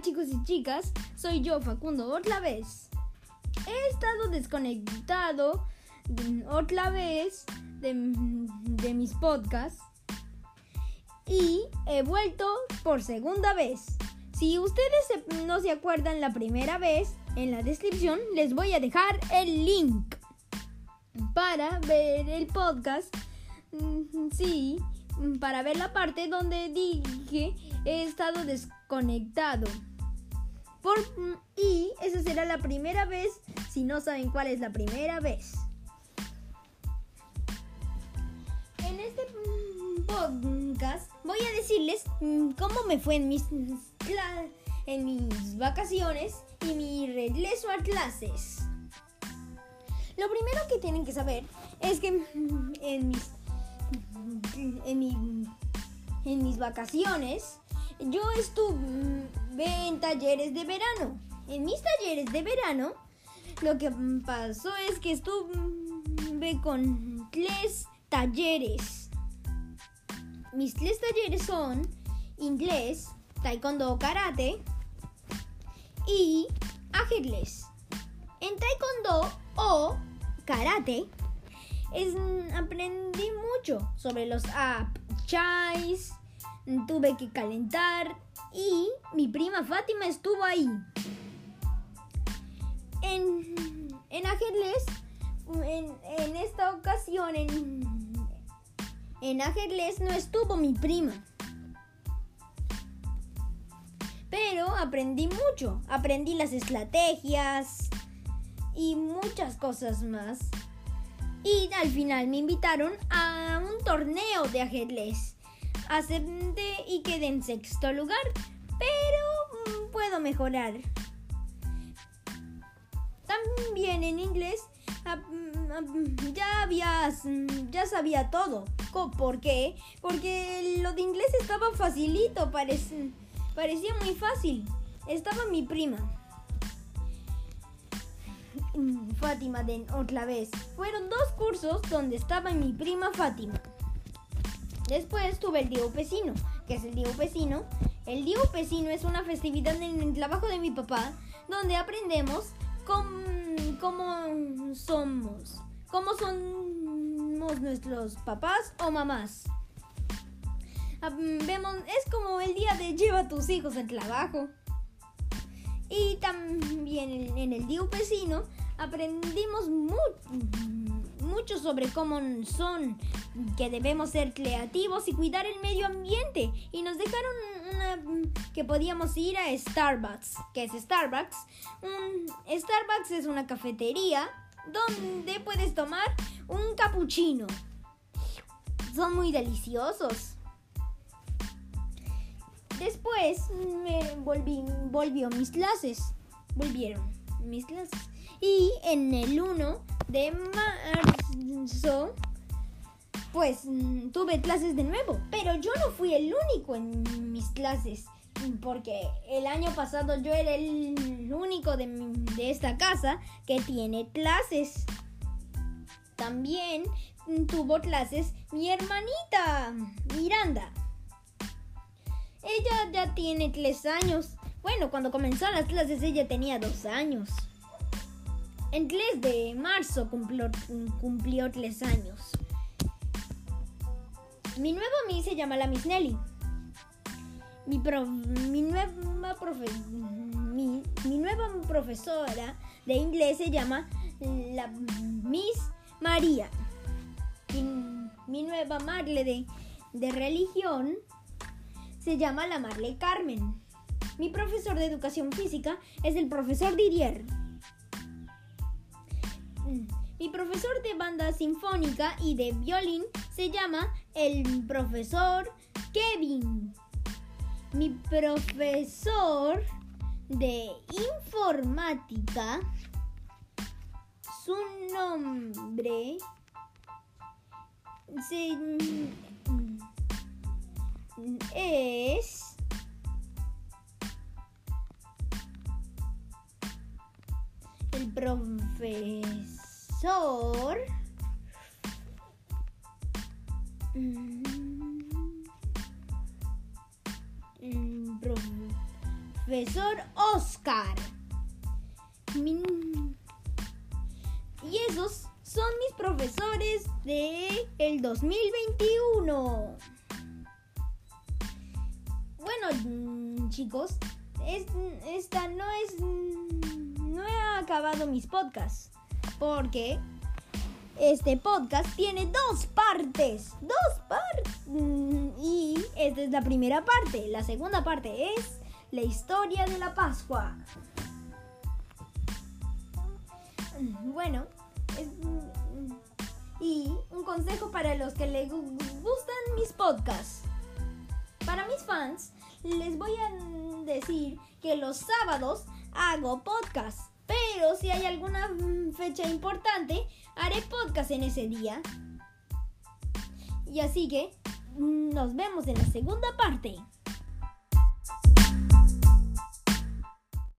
Chicos y chicas, soy yo Facundo otra vez. He estado desconectado otra vez de, mis podcasts y he vuelto por segunda vez. Si ustedes no se acuerdan la primera vez, en la descripción les voy a dejar el link para ver el podcast. Mm, sí, para ver la parte donde dije he estado desconectado. Por, y esa será la primera vez si no saben cuál es la primera vez. En este podcast voy a decirles mm, cómo me fue en mis, en mis vacaciones y mi regreso a clases. Lo primero que tienen que saber es que mm, en mis, en, en mis vacaciones yo estuve en talleres de verano. En mis talleres de verano, lo que pasó es que estuve con tres talleres. Mis tres talleres son inglés, taekwondo, karate y ajedrez. En taekwondo o karate es, aprendí mucho sobre los chais tuve que calentar y mi prima Fátima estuvo ahí. En, en en, esta ocasión, en, en no estuvo mi prima. Pero aprendí mucho, aprendí las estrategias y muchas cosas más. Y al final me invitaron a un torneo de ajedrez acepté y quedé en sexto lugar, pero mm, puedo mejorar. También en inglés mm, ya había, mm, ya sabía todo. ¿Por qué? Porque lo de inglés estaba facilito, parecía muy fácil. Estaba mi prima. Fátima de otra vez. Fueron dos cursos donde estaba mi prima Fátima. Después tuve el Día Upesino. que es el Día Upesino? El Día Upesino es una festividad en el trabajo de mi papá donde aprendemos cómo, somos, cómo somos nuestros papás o mamás. Ah, vemos, es como el día de lleva a tus hijos al trabajo. Y también en el Día Upesino aprendimos mucho mucho sobre cómo son, que debemos ser creativos y cuidar el medio ambiente. Y nos dejaron una, que podíamos ir a Starbucks. ¿Qué es Starbucks? Starbucks es una cafetería donde puedes tomar un cappuccino. Son muy deliciosos. Después me volví, volvió mis clases. Volvieron mis clases. Y en el 1 de marzo, pues mm, tuve clases de nuevo. Pero yo no fui el único en mis clases. Porque el año pasado yo era el único de, de esta casa que tiene clases. También tuvo clases mi hermanita, Miranda. Ella ya tiene tres años. Bueno, cuando comenzó las clases ella tenía dos años. En 3 de marzo cumplió, cumplió tres años. Mi nueva Miss se llama la Miss Nelly. Mi, mi, nueva mi, nueva profesora de inglés se llama la Miss María. Mi, nueva Marle de, de religión se llama la Marle Carmen. Mi profesor de educación física es el profesor Didier. Mi profesor de banda sinfónica y de violín se llama el profesor Kevin. Mi profesor de informática, su nombre es el profesor profesor profesor Oscar. Y esos son mis profesores de el 2021. Bueno, chicos, esta no es no he acabado mis podcasts porque este podcast tiene dos partes. Dos partes. Mm, y esta es la primera parte. La segunda parte es la historia de la Pascua. Mm, bueno, mm, y un consejo para los que les gustan mis podcasts. Para mis fans, les voy a decir que los sábados hago podcast. Pero si hay alguna fecha importante, haré podcast en ese día. Y así que nos vemos en la segunda parte.